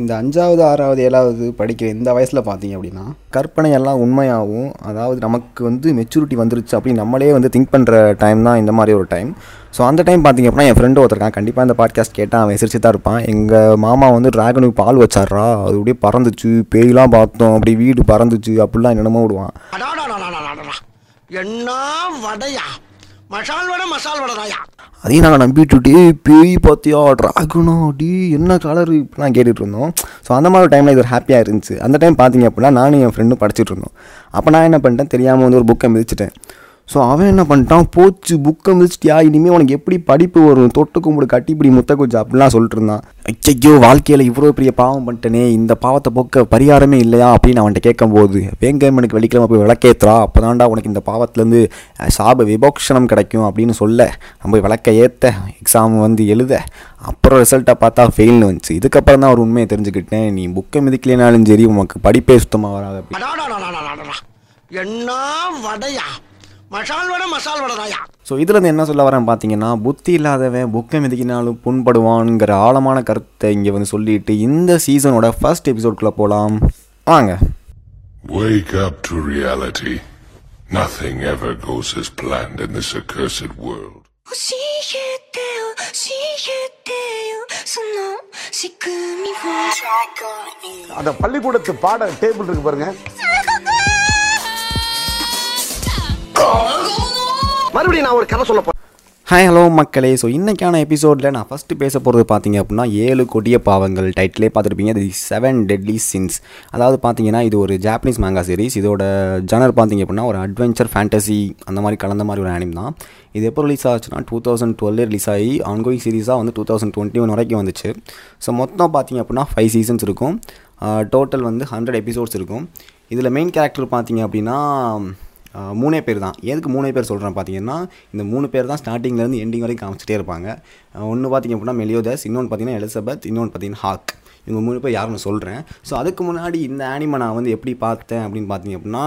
இந்த அஞ்சாவது ஆறாவது ஏழாவது படிக்கிற இந்த வயசில் பார்த்தீங்க அப்படின்னா கற்பனை எல்லாம் உண்மையாகவும் அதாவது நமக்கு வந்து மெச்சூரிட்டி வந்துருச்சு அப்படின்னு நம்மளே வந்து திங்க் பண்ணுற டைம் தான் இந்த மாதிரி ஒரு டைம் ஸோ அந்த டைம் பார்த்தீங்க அப்படின்னா என் ஃப்ரெண்டு ஒருத்தருக்கான் கண்டிப்பாக இந்த பாட்காஸ்ட் கேட்டால் அவன் சிரிச்சு தான் இருப்பான். எங்கள் மாமா வந்து ட்ராகனுக்கு பால் வச்சாரா அது அப்படியே பறந்துச்சு. பேய்லாம் பார்த்தோம். அப்படி வீடு பறந்துச்சு. அப்படிலாம் என்னென்னமோ விடுவான். என்ன வடையா? மசால் வடை மசால் வடைதாயா? அதையும் நாங்கள் நம்பிட்டு டே பேய் பார்த்தியா ட்ராகனா டி என்ன கலர் இப்படிலாம் கேட்டுட்டு இருந்தோம். ஸோ அந்த மாதிரி டைமில் இது ஒரு ஹாப்பியாக இருந்துச்சு. அந்த டைம் பார்த்தீங்க அப்படின்னா நானும் என் ஃப்ரெண்டும் படிச்சுட்டு இருந்தோம். அப்போ நான் என்ன பண்ணிட்டேன்? தெரியாமல் வந்து ஒரு புக்கை மிதிச்சிட்டேன். ஸோ அவன் என்ன பண்ணிட்டான்? போச்சு புக்கை மிதிச்சிட்டியா இனிமேல் உனக்கு எப்படி படிப்பு வரும்? தொட்டு கும்பிடு கட்டிப்பிடி முத்த குச்சி அப்படிலாம் சொல்லிட்டு இருந்தான் ஐயோ வாழ்க்கையில் இவ்வளோ பெரிய பாவம் பண்ணிட்டனே இந்த பாவத்தை போக்க பரிகாரமே இல்லையா? அப்படின்னு அவன்கிட்ட கேட்கும்போது வேங்கம்மனுக்கு வெள்ளிக்கிழமை போய் விளக்கேத்துறா அப்போ தான்டா உனக்கு இந்த பாவத்துலேருந்து சாப விபோக்ஷணம் கிடைக்கும் அப்படின்னு சொல்ல நம்ம விளக்க ஏற்ற எக்ஸாம் வந்து எழுத அப்புறம் ரிசல்ட்டை பார்த்தா ஃபெயில்னு வந்துச்சு. இதுக்கப்புறம் தான் ஒரு உண்மையை தெரிஞ்சுக்கிட்டேன். நீ புக்கை மிதிக்கலைனாலும் சரி உனக்கு படிப்பே சுத்தமாக வராது அப்படி என்ன வடையா? மசால் வடை மசால் வடைதாயா ஸோ இதில் என்ன சொல்ல வரேன் பார்த்தீங்கன்னா புத்தி இல்லாதவன் புக்கை மிதிக்கினாலும் புண்படுவான்ங்கிற ஆழமான கருத்தை இங்கே வந்து சொல்லிட்டு இந்த சீசனோட ஃபர்ஸ்ட் எபிசோட்குள்ளே போகலாம் வாங்க Wake up to reality. Nothing ever goes as planned in this accursed world. 教えてよ教えてよその仕組みを அந்த பள்ளிக்கூடத்து பாட டேபிள் இருக்கு பாருங்க மறுபடியும் நான் ஒரு கதை சொல்ல ஹாய் ஹலோ மக்களே. ஸோ இன்றைக்கான எபிசோடில் நான் ஃபஸ்ட்டு பேச போகிறது பார்த்தீங்க அப்படின்னா ஏழு கொடிய பாவங்கள் டைட்டிலே பார்த்துருப்பீங்க. தி செவன் டெட்லி சின்ஸ் அதாவது பார்த்தீங்கன்னா இது ஒரு ஜாப்பனீஸ் மேங்கா சீரிஸ் இதோட ஜனர் பார்த்தீங்க அப்படின்னா ஒரு அட்வென்ச்சர் ஃபேண்டசி அந்த மாதிரி கலந்த மாதிரி ஒரு ஆனிம் தான். இது எப்போ ரிலீஸ் ஆச்சுன்னா டூ தௌசண்ட் டுவெல்லே ரிலீஸ் ஆகி ஆன்கோயிங் சீரிஸாக வந்து டூ தௌசண்ட் டுவெண்ட்டி ஒன் வரைக்கும் வந்துச்சு. ஸோ மொத்தம் பார்த்தீங்க அப்படின்னா ஃபைவ் சீசன்ஸ் இருக்கும். டோட்டல் வந்து ஹண்ட்ரட் எபிசோட்ஸ் இருக்கும். இதில் மெயின் கேரக்டர் பார்த்தீங்க அப்படின்னா மூணே பேர் தான். எதுக்கு மூணே பேர் சொல்கிறேன் பார்த்தீங்கன்னா இந்த மூணு பேர் தான் ஸ்டார்டிங்லேருந்து எண்டிங் வரைக்கும் காமிச்சிட்டே இருப்பாங்க. ஒன்று பார்த்தீங்க அப்படின்னா மெலியோதஸ் இன்னொன்று பார்த்தீங்கன்னா எலிசபெத் இன்னொன்று பார்த்தீங்கன்னா ஹாக் இவங்க மூணு பேர் யாருன்னு சொல்கிறேன் ஸோ அதுக்கு முன்னாடி இந்த ஆனிமை நான் வந்து எப்படி பார்த்தேன் அப்படின்னு பார்த்தீங்க அப்படின்னா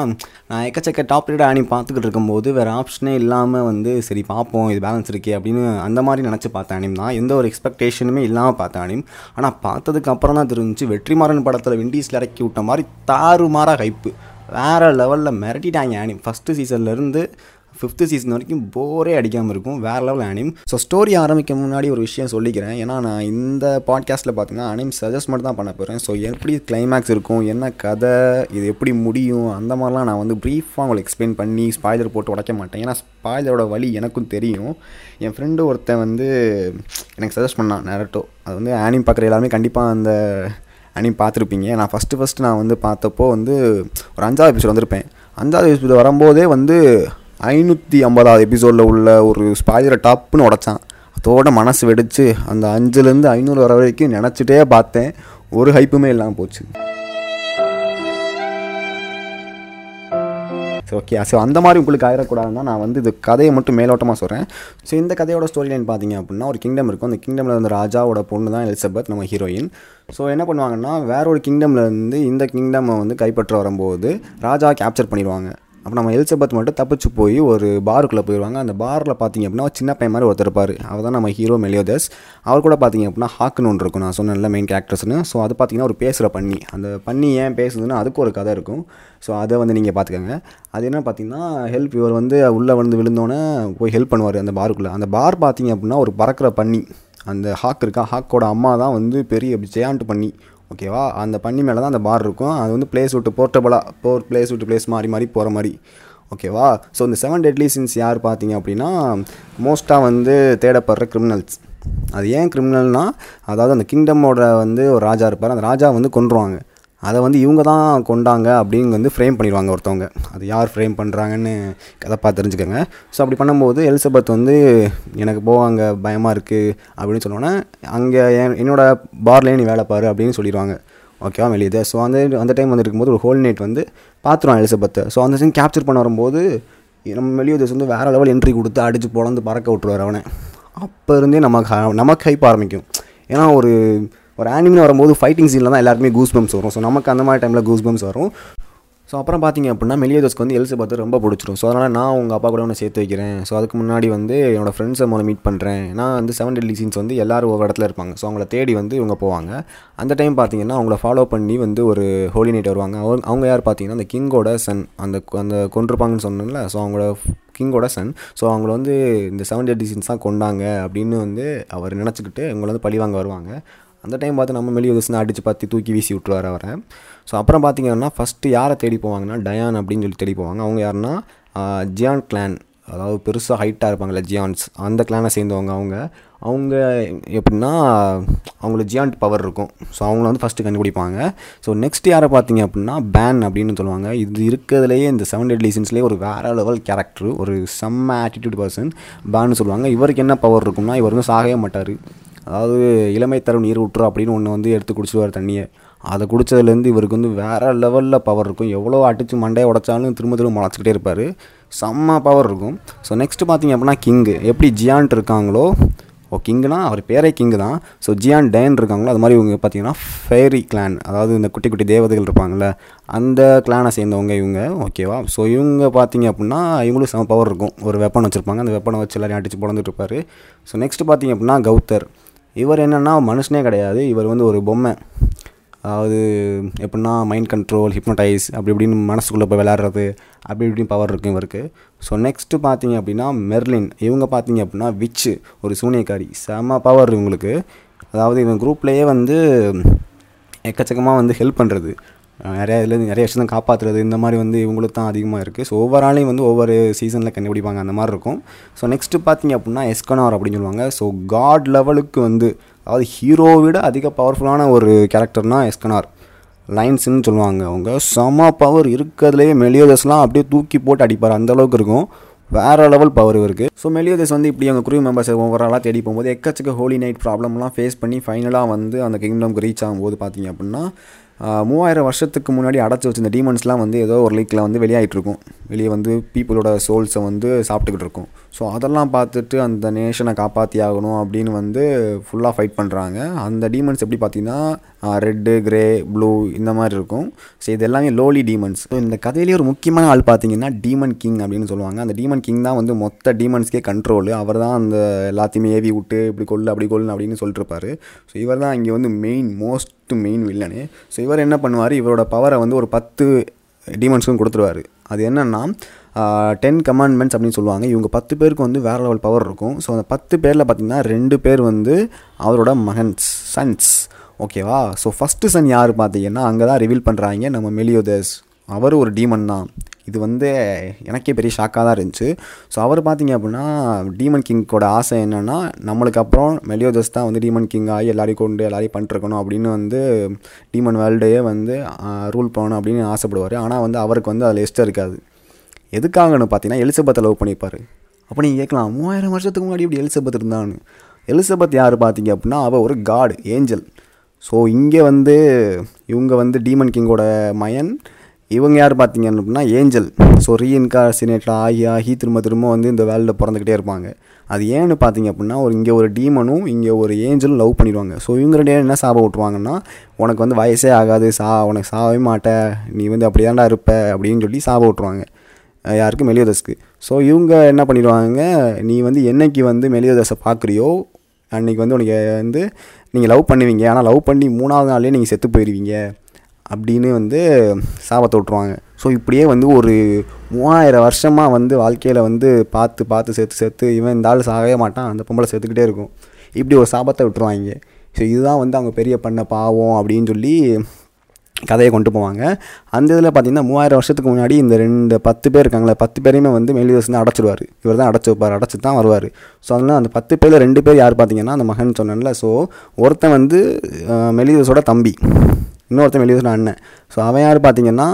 நான் எக்கச்சக்க டாப் ரேட் ஆனி பார்த்துக்கிட்டு இருக்கும்போது வேறு ஆப்ஷனே இல்லாமல் வந்து சரி பார்ப்போம் இது பேலன்ஸ் இருக்கே அப்படின்னு அந்த மாதிரி நினச்சி பார்த்த ஆனிம் தான். எந்த ஒரு எக்ஸ்பெக்டேஷனுமே இல்லாமல் பார்த்த அனிம் ஆனால் பார்த்ததுக்கு அப்புறம் தான் தெரிஞ்சுச்சு வெற்றிமாறன் படத்தில் விண்டீஸில் இறக்கி விட்ட மாதிரி தாறுமாறாக ஹைப்பு வேறு லெவலில் மிரட்டிட்டாங்க ஆனிம் ஃபஸ்ட்டு சீசன்லேருந்து ஃபிஃப்த்து சீசன் வரைக்கும் போரே அடிக்காமல் இருக்கும். வேறு லெவல் அனிம் ஸோ ஸ்டோரி ஆரம்பிக்க முன்னாடி ஒரு விஷயம் சொல்லிக்கிறேன். ஏன்னா நான் இந்த பாட்காஸ்ட்டில் பார்த்தீங்கன்னா அனிம் சஜஸ்ட் மட்டும் தான் பண்ண போகிறேன் ஸோ எப்படி கிளைமேக்ஸ் இருக்கும் என்ன கதை இது எப்படி முடியும் அந்த மாதிரிலாம் நான் வந்து ப்ரீஃபாக உங்களுக்கு எக்ஸ்பிளைன் பண்ணி ஸ்பாய்லர் போட்டு உடைக்க மாட்டேன். ஏன்னா ஸ்பாய்லரோட வழி எனக்கும் தெரியும். என் ஃப்ரெண்டு ஒருத்தன் வந்து எனக்கு சஜஸ்ட் பண்ணான் நேரட்டோ அது வந்து ஆனிம் பார்க்குற எல்லாருமே கண்டிப்பாக அந்த அனி பார்த்துருப்பீங்க. நான் ஃபஸ்ட்டு ஃபஸ்ட்டு நான் வந்து பார்த்தப்போ வந்து ஒரு அஞ்சாவது எபிசோட் வந்திருப்பேன். அஞ்சாவது எபிசோட் வரும்போதே வந்து ஐநூற்றி ஐம்பதாவது எபிசோடில் உள்ள ஒரு ஸ்பாயிலரை டாப்புன்னு உடச்சான். அதோட மனசு வெடிச்சு அந்த அஞ்சுலேருந்து ஐநூறு வர வரைக்கும் நினச்சிட்டே பார்த்தேன். ஒரு ஹைப்புமே இல்லாமல் போச்சு. ஸோ ஓகே ஸோ அந்த மாதிரி உங்களுக்கு ஆயிடக்கூடாதுன்னா நான் வந்து இது கதையை மட்டும் மேலோட்டமாக சொல்கிறேன் ஸோ இந்த கதையோட ஸ்டோரி லைன் பார்த்தீங்க அப்படின்னா ஒரு கிங்டம் இருக்கும். அந்த கிங்டமில் இருந்த ராஜாவோட பொண்ணு தான் எலிசபெத் நம்ம ஹீரோயின் ஸோ என்ன பண்ணுவாங்கன்னா வேற ஒரு கிங்டமில் இருந்து இந்த கிங்டமை வந்து கைப்பற்ற வரும்போது ராஜா கேப்சர் பண்ணிடுவாங்க. அப்போ நம்ம எலிசபெத் மட்டும் தப்பிச்சு போய் ஒரு பாருக்குள்ளே போயிடுவாங்க அந்த பாரில் பார்த்தீங்க அப்படின்னா ஒரு சின்ன பையன் மாதிரி ஒருத்தர் இருப்பார். அவர் தான் நம்ம ஹீரோ மெலியோதஸ். அவர் கூட பார்த்தீங்க அப்படின்னா ஹாக்குன்னு ஒன்று இருக்கும். நான் சொன்னேன்ல மெயின் கேரக்டர்ஸ்னு ஸோ அது பார்த்தீங்கன்னா ஒரு பேசுகிற பண்ணி அந்த பண்ணி ஏன் பேசுதுன்னா அதுக்கு ஒரு கதை இருக்கும். ஸோ அதை வந்து நீங்கள் பார்த்துக்கோங்க அது என்ன பார்த்தீங்கன்னா ஹெல்ப் இவர் வந்து உள்ளே வந்து விழுந்தோன்னே போய் ஹெல்ப் பண்ணுவார் அந்த பாருக்குள்ளே. அந்த பார் பார்த்திங்க அப்படின்னா ஒரு பறக்கிற பண்ணி அந்த ஹாக் இருக்கா? ஹாக்கோட அம்மா தான் வந்து பெரிய ஜெயாண்ட் பண்ணி ஓகேவா? அந்த பண்ணி மேலே தான் அந்த பார் இருக்கும். அது வந்து பிளேஸ் விட்டு போர்ட்டபுளாக போர் பிளேஸ் விட்டு பிளேஸ் மாறி மாறி போகிற மாதிரி ஓகேவா? ஸோ இந்த செவன் டெட்லி சின்ஸ் யார் பார்த்தீங்க அப்படின்னா மோஸ்ட்டாக வந்து தேடப்படுற கிரிமினல்ஸ் அது ஏன் கிரிமினல்னால் அதாவது அந்த கிங்டமோட வந்து ஒரு ராஜா இருப்பார். அந்த ராஜா வந்து கொன்றுவாங்க. அதை வந்து இவங்க தான் கொண்டாங்க அப்படின்னு வந்து ஃப்ரேம் பண்ணிடுவாங்க ஒருத்தவங்க. அது யார் ஃப்ரேம் பண்ணுறாங்கன்னு கதை பார்த்து தெரிஞ்சுக்கோங்க. ஸோ அப்படி பண்ணும்போது எலிசபெத் வந்து எனக்கு போவாங்க பயமாக இருக்குது அப்படின்னு சொன்னோன்னே அங்கே என் என்னோட பார்லேயே நீ வேலை பாரு அப்படின்னு சொல்லிடுவாங்க. ஓகேவா வெளியே ஸோ அந்த அந்த டைம் வந்து இருக்கும்போது ஒரு ஹோல் நைட் வந்து பார்த்துருவான் எலிசபெத்தை ஸோ அந்த சீன் கேப்சர் பண்ண வரும்போது நம்ம வெளியூதேஸ் வந்து வேறு லெவல் என்ட்ரி கொடுத்து அடித்து பொழந்து பறக்க விட்ருவார் அவனை. அப்போ இருந்தே நமக்கு ஹ- நமக்கு ஹைப் ஆரம்பிக்கும். ஏன்னா ஒரு ஒரு ஆனிமின்னு வரும்போது ஃபைட்டிங் சீனில் தான் எல்லாருமே கூஸ் பம்ஸ் வரும். ஸோ நமக்கு அந்த மாதிரி டைமில் கூஸ் பம்ஸ் வரும். ஸோ அப்புறம் பார்த்தீங்க அப்படின்னா மெலியோதஸ்க்கு வந்து எலிசபெத் ரொம்ப பிடிச்சிரும். ஸோ அதனால் நான் உங்கள் அப்பா கூட ஒன்று சேர்த்து வைக்கிறேன். ஸோ அதுக்கு முன்னாடி வந்து என்னோடய ஃப்ரெண்ட்ஸை மூலம் மீட் பண்ணுறேன் நான் வந்து செவன் டெல்லி சீன்ஸ் வந்து எல்லாரும் ஒரு இடத்துல இருப்பாங்க. ஸோ அவங்கள தேடி வந்து இவங்க போவாங்க. அந்த டைம் பார்த்தீங்கன்னா அவங்கள ஃபாலோ பண்ணி வந்து ஒரு ஹோலி நைட் வருவாங்க. அவங்க அவங்க யார் பார்த்தீங்கன்னா அந்த கிங்கோட சன் அந்த அந்த கொண்டிருப்பாங்கன்னு சொன்னேன்ல ஸோ அவங்களோட கிங்கோட சன் ஸோ அவங்கள வந்து இந்த செவன் டெல்லி சீன்ஸ் தான் கொண்டாங்க அப்படின்னு வந்து அவர் நினச்சிக்கிட்டு இவங்களை வந்து பழிவாங்க வருவாங்க. அந்த டைம் பார்த்து நம்ம மெலியோதஸ்னு அடித்து பார்த்து தூக்கி வீசி விட்டுருவார் அவரை. ஸோ அப்புறம் பார்த்தீங்கன்னா ஃபஸ்ட்டு யாரை தேடி போவாங்கன்னா டயான் அப்படின்னு சொல்லி தேடி போவாங்க. அவங்க யாருன்னா ஜியான் கிளான். அதாவது பெருசாக ஹைட்டாக இருப்பாங்கள்ல ஜியான்ஸ். அந்த கிளானை சேர்ந்தவங்க அவங்க. அவங்க எப்படின்னா அவங்களுக்கு ஜியாண்ட் பவர் இருக்கும். ஸோ அவங்கள வந்து ஃபஸ்ட்டு கண்டுபிடிப்பாங்க. ஸோ நெக்ஸ்ட் யாரை பார்த்தீங்க அப்படின்னா பேன் அப்படின்னு சொல்லுவாங்க. இது இருக்கிறதுலேயே இந்த செவன் டெட் லீசன்ஸ்லேயே ஒரு வேறு லெவல் கேரக்டர் ஒரு செம்ம ஆட்டிடியூட் பர்சன் பேன்னு சொல்லுவாங்க. இவருக்கு என்ன பவர் இருக்கும்னா இவர் வந்து சாகவே மாட்டார். அதாவது இளமை தரும் நீர் ஊற்று அப்படின்னு ஒன்று வந்து எடுத்து குடிச்சிடுவார் தண்ணியை. அதை குடிச்சதுலேருந்து இவருக்கு வந்து வேறு லெவலில் பவர் இருக்கும். எவ்வளோ அடித்து மண்டையை உடைச்சாலும் திரும்ப திரும்ப முளைச்சிக்கிட்டே இருப்பார். செம்ம பவர் இருக்கும். ஸோ நெக்ஸ்ட்டு பார்த்தீங்க அப்படின்னா கிங்கு எப்படி ஜியான்ட் இருக்காங்களோ? ஓ கிங்குனா அவர் பேரே கிங்கு தான். ஸோ ஜியான் டேன் இருக்காங்களோ? அது மாதிரி இவங்க பார்த்தீங்கன்னா ஃபேரி கிளான் அதாவது இந்த குட்டி குட்டி தேவதைகள் இருப்பாங்கள்ல அந்த கிளானை சேர்ந்தவங்க இவங்க. ஓகேவா ஸோ இவங்க பார்த்தீங்க அப்படின்னா இவங்களும் செம பவர் இருக்கும். ஒரு வெப்பன் வச்சுருப்பாங்க. அந்த வெப்பனை வச்சு எல்லாரையும் அடித்து பிறந்துட்டு இருப்பார். ஸோ நெக்ஸ்ட் பார்த்தீங்க அப்படின்னா கௌத்தர். இவர் என்னென்னா மனுஷனே கிடையாது. இவர் வந்து ஒரு பொம்மை. அதாவது எப்படின்னா மைண்ட் கண்ட்ரோல் ஹிப்னடைஸ் அப்படி இப்படின்னு மனசுக்குள்ளே போய் விளையாடுறது அப்படி இப்படின்னு பவர் இருக்கும் இவருக்கு. ஸோ நெக்ஸ்ட்டு பார்த்தீங்க அப்படின்னா மெர்லின் இவங்க பார்த்தீங்க அப்படின்னா விச்சு ஒரு சூனியக்காரி. செம பவர் இவங்களுக்கு. அதாவது இவங்க குரூப்லேயே வந்து எக்கச்சக்கமாக வந்து ஹெல்ப் பண்ணுறது நிறையா இதுலேருந்து நிறைய விஷயம் காப்பாற்றுறது இந்த மாதிரி வந்து இவங்களுக்கு தான் அதிகமாக இருக்குது ஸோ ஒவ்வொரு வந்து ஒவ்வொரு சீசனில் கண்டுபிடிப்பாங்க அந்த மாதிரி இருக்கும். ஸோ நெக்ஸ்ட்டு பார்த்தீங்க அப்படின்னா எஸ்கனார் அப்படின்னு சொல்லுவாங்க. ஸோ காட் லெவலுக்கு வந்து அதாவது ஹீரோவை விட அதிக பவர்ஃபுல்லான ஒரு கேரக்டர்னால் எஸ்கனார் லைன்ஸுன்னு சொல்லுவாங்க அவங்க. செம பவர் இருக்கிறதுலேயே மெலியோதஸ்லாம் அப்படியே தூக்கி போட்டு அடிப்பார். அந்தளவுக்கு இருக்கும். வேறு லெவல் பவர் இவருக்கு. ஸோ மெலியோதஸ் வந்து இப்படி அவங்க குரூ மெம்பர்ஸ் ஓவராலாக தேடி போகும்போது எக்கச்சக்க ஹோலி நைட் ப்ராப்ளம்லாம் ஃபேஸ் பண்ணி ஃபைனலாக வந்து அந்த கிங்டம்க்கு ரீச் ஆகும்போது பார்த்தீங்க அப்படின்னா மூவாயிரம் வருஷத்துக்கு முன்னாடி அடைச்சி வச்சிருந்த டீமன்ஸ்லாம் வந்து ஏதோ ஒரு லீக்கில் வந்து வெளியாகிட்டு இருக்கும் வெளியே வந்து பீப்புளோட சோல்ஸை வந்து சாப்பிட்டுக்கிட்டு இருக்கும் ஸோ அதெல்லாம் பார்த்துட்டு அந்த நேஷனை காப்பாற்றி ஆகணும் அப்படின்னு வந்து ஃபுல்லாக ஃபைட் பண்ணுறாங்க அந்த டீமன்ஸ் எப்படி பார்த்தீங்கன்னா ரெட்டு கிரே ப்ளூ இந்த மாதிரி இருக்கும். ஸோ இது எல்லாமே லோலி டீமன்ஸ் ஸோ இந்த கதையிலேயே ஒரு முக்கியமான ஆள் பார்த்தீங்கன்னா டீமன் கிங் அப்படின்னு சொல்லுவாங்க. அந்த டீமன் கிங் தான் வந்து மொத்த டீமன்ஸ்க்கே கண்ட்ரோல் அவர் தான் அந்த எல்லாத்தையுமே ஏவி விட்டு இப்படி கொள்ளு அப்படி கொள்ளு அப்படின்னு சொல்லிட்டுருப்பாரு ஸோ இவர் தான் இங்கே வந்து main most main villain so இவர் என்ன பண்ணுவார்? இவரோட பவரை வந்து ஒரு பத்து டீமன்ஸுக்கும் கொடுத்துருவாரு. அது என்னென்னா டென் கமாண்ட்மெண்ட்ஸ் அப்படின்னு சொல்லுவாங்க. இவங்க பத்து பேருக்கு வந்து வேறு லெவல் பவர் இருக்கும். ஸோ அந்த பத்து பேரில் பார்த்தீங்கன்னா ரெண்டு பேர் வந்து அவரோட மகன்ஸ் சன்ஸ் ஓகேவா ஸோ ஃபஸ்ட்டு சன் யார் பார்த்தீங்கன்னா அங்கே தான் ரிவீல் பண்ணுறாங்க நம்ம மெலியோதஸ். அவர் ஒரு டீமன் தான். இது வந்து எனக்கே பெரிய ஷாக்காக தான் இருந்துச்சு. ஸோ அவர் பார்த்தீங்க அப்படின்னா டீமன் கிங்கோட ஆசை என்னென்னா நம்மளுக்கு அப்புறம் மெலியோதஸ் தான் வந்து டீமன் கிங் ஆகி எல்லாரையும் கொண்டு எல்லாரையும் பண்ணிருக்கணும் அப்படின்னு வந்து டீமன் வேர்ல்டையே வந்து ரூல் பண்ணணும் அப்படின்னு ஆசைப்படுவார். ஆனால் வந்து அவருக்கு வந்து அதில் இஷ்டம் இருக்காது. எதுக்காகன்னு பார்த்தீங்கன்னா எலிசபெத்தை லவ் பண்ணிப்பார். அப்போ நீங்கள் கேட்கலாம் மூவாயிரம் வருஷத்துக்கு முன்னாடி இப்படி எலிசபெத் இருந்தான்னு. எலிசபெத் யார் பார்த்தீங்க அப்படின்னா அவள் ஒரு காட் ஏஞ்சல் ஸோ இங்கே வந்து இவங்க வந்து டீமன் கிங்கோட மயன் இவங்க யார் பார்த்தீங்க அப்படின்னா ஏஞ்சல். ஸோ ரீஇன்கார்சினேட் ஆகி ஆகி திரும்ப திரும்ப வந்து இந்த வேர்ல்டில் பிறந்துக்கிட்டே இருப்பாங்க. அது ஏன்னு பார்த்தீங்க அப்படின்னா ஒரு இங்கே ஒரு டீமனும் இங்கே ஒரு ஏஞ்சலும் லவ் பண்ணிடுவாங்க. ஸோ இவங்க ரெண்டு என்ன சாபம் விட்ருவாங்கன்னா உனக்கு வந்து வயசே ஆகாது சா உனக்கு சாகவே மாட்ட. நீ வந்து அப்படிதான்டா இருப்ப அப்படின்னு சொல்லி சாபம் விட்ருவாங்க யாருக்கும் யாருக்கு? மெலியோதஸ்க்கு. ஸோ இவங்க என்ன பண்ணிடுவாங்க நீ வந்து என்னைக்கு வந்து மெலியோதஸை பார்க்குறியோ அன்றைக்கி வந்து உனக்கு வந்து நீங்கள் லவ் பண்ணுவீங்க. ஆனால் லவ் பண்ணி மூணாவது நாள்லேயே நீங்கள் செத்து போயிடுவீங்க அப்படின்னு வந்து சாபத்தை விட்ருவாங்க ஸோ இப்படியே வந்து ஒரு மூவாயிரம் வருஷமாக வந்து வாழ்க்கையில் வந்து பார்த்து பார்த்து சேர்த்து சேர்த்து இவன் இந்த ஆள் சாகவே மாட்டான். அந்த பொம்பளை சேர்த்துக்கிட்டே இருக்கும். இப்படி ஒரு சாபத்தை விட்டுருவாங்க. ஸோ இதுதான் வந்து அவங்க பெரிய பண்ண பாவம் அப்படின்னு சொல்லி கதையை கொண்டு போவாங்க. அந்த இதில் பார்த்தீங்கன்னா மூவாயிரம் வருஷத்துக்கு முன்னாடி இந்த ரெண்டு பத்து பேர் இருக்காங்களே பத்து பேரையுமே வந்து மெலிதஸ் வந்து அடைச்சிடுவார் இவர் தான் அடைச்சி வைப்பார் அடைச்சி தான் வருவார். ஸோ அதனால் அந்த பத்து பேரில் ரெண்டு பேர் யார் பார்த்தீங்கன்னா அந்த மகன் சொன்னேன்ல. ஸோ ஒருத்தன் வந்து மெலிதஸோட தம்பி. இன்னொருத்தன் நான் அண்ணன் ஸோ அவன் யார் பார்த்தீங்கன்னா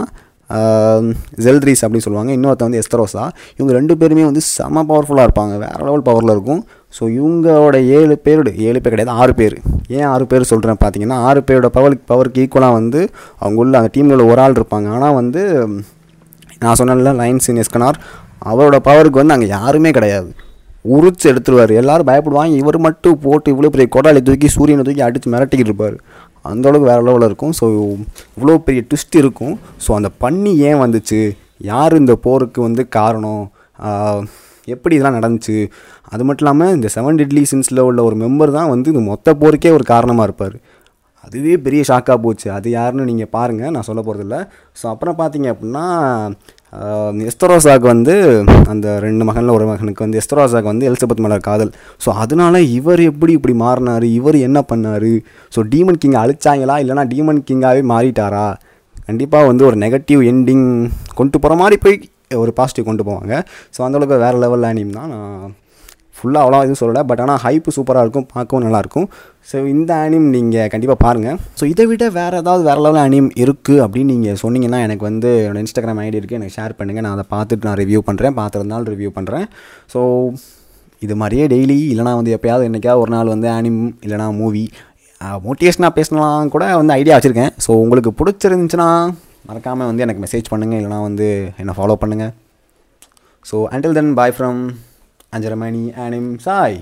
ஜெல்ரிஸ் அப்படின்னு சொல்லுவாங்க. இன்னொருத்தன் வந்து எஸ்தரோஸா இவங்க ரெண்டு பேருமே வந்து செம பவர்ஃபுல்லாக இருப்பாங்க. வேறு லெவல் பவரில் இருக்கும். ஸோ இவங்களோட ஏழு பேரோட ஏழு பேர் கிடையாது ஆறு பேர். ஏன் ஆறு பேர் சொல்கிறேன் பார்த்தீங்கன்னா ஆறு பேரோட பவர் பவருக்கு ஈக்குவலாக வந்து அவங்க உள்ள அந்த டீமில் ஒரு ஆள் இருப்பாங்க. ஆனால் வந்து நான் சொன்னேன்ல லைன்ஸ் இன் எஸ்கனார் அவரோட பவருக்கு வந்து அங்கே யாருமே கிடையாது. உரிச்சு எடுத்துருவார். எல்லாரும் பயப்படுவாங்க. இவர் மட்டும் போட்டு இவ்வளோ பெரிய கொடாலி தூக்கி சூரியனை தூக்கி அடித்து மிரட்டிக்கிட்டு இருப்பார். அந்தளவுக்கு வேறு லெவலில் இருக்கும். ஸோ இவ்வளோ பெரிய ட்விஸ்ட் இருக்கும். ஸோ அந்த பண்ணி ஏன் வந்துச்சு? யார் இந்த போருக்கு வந்து காரணம்? எப்படி இதெல்லாம் நடந்துச்சு? அது மட்டும் இல்லாமல் இந்த செவன் டெட்லி சின்ஸில் உள்ள ஒரு மெம்பர் தான் வந்து இந்த மொத்த போருக்கே ஒரு காரணமாக இருப்பார். அதுவே பெரிய ஷாக்காக போச்சு. அது யாருன்னு நீங்கள் பாருங்கள் நான் சொல்ல போகிறதில்ல ஸோ அப்புறம் பார்த்தீங்க அப்படின்னா எஸ்தரோசாக் வந்து அந்த ரெண்டு மகனில் ஒரு மகனுக்கு வந்து எஸ்தரோசாக் வந்து எலிசபெத் மேலே காதல். ஸோ அதனால் இவர் எப்படி இப்படி மாறினார்? இவர் என்ன பண்ணார்? ஸோ டீமன் கிங் அழிச்சாங்களா? இல்லைனா டீமன் கிங்காகவே மாறிட்டாரா? கண்டிப்பாக வந்து ஒரு நெகட்டிவ் எண்டிங் கொண்டு போகிற மாதிரி போய் ஒரு பாசிட்டிவ் கொண்டு போவாங்க. ஸோ அந்தளவுக்கு வேறு லெவல் அனிம் தான் நான் ஃபுல்லாக அவ்வளோ எதுவும் சொல்லலை. பட் ஆனால் ஹைப்பு சூப்பராக இருக்கும். பார்க்கவும் நல்லாயிருக்கும். ஸோ இந்த அனிம் நீங்கள் கண்டிப்பாக பாருங்கள் ஸோ இதை விட வேறு ஏதாவது வேறு லெவல் அனிம் இருக்குது அப்படின்னு நீங்கள் சொன்னீங்கன்னா எனக்கு வந்து என்னோடய இன்ஸ்டாகிராம் ஐடி இருக்குது எனக்கு ஷேர் பண்ணுங்கள் நான் அதை பார்த்துட்டு நான் ரிவ்யூ பண்ணுறேன் பார்த்துருந்தாலும் ரிவ்யூ பண்ணுறேன் ஸோ இது மாதிரியே டெய்லி இல்லைனா வந்து எப்போயாவது என்றைக்காவது ஒரு நாள் வந்து அனிம் இல்லைனா மூவி மோட்டிவேஷனாக பேசலாம் கூட வந்து ஐடியா வச்சுருக்கேன். ஸோ உங்களுக்கு பிடிச்சிருந்துச்சுன்னா மறக்காமல் வந்து எனக்கு மெசேஜ் பண்ணுங்கள் இல்லைனா வந்து என்னை ஃபாலோ பண்ணுங்கள் so until then bye from அஞ்சரை மணி அனிம் சாய்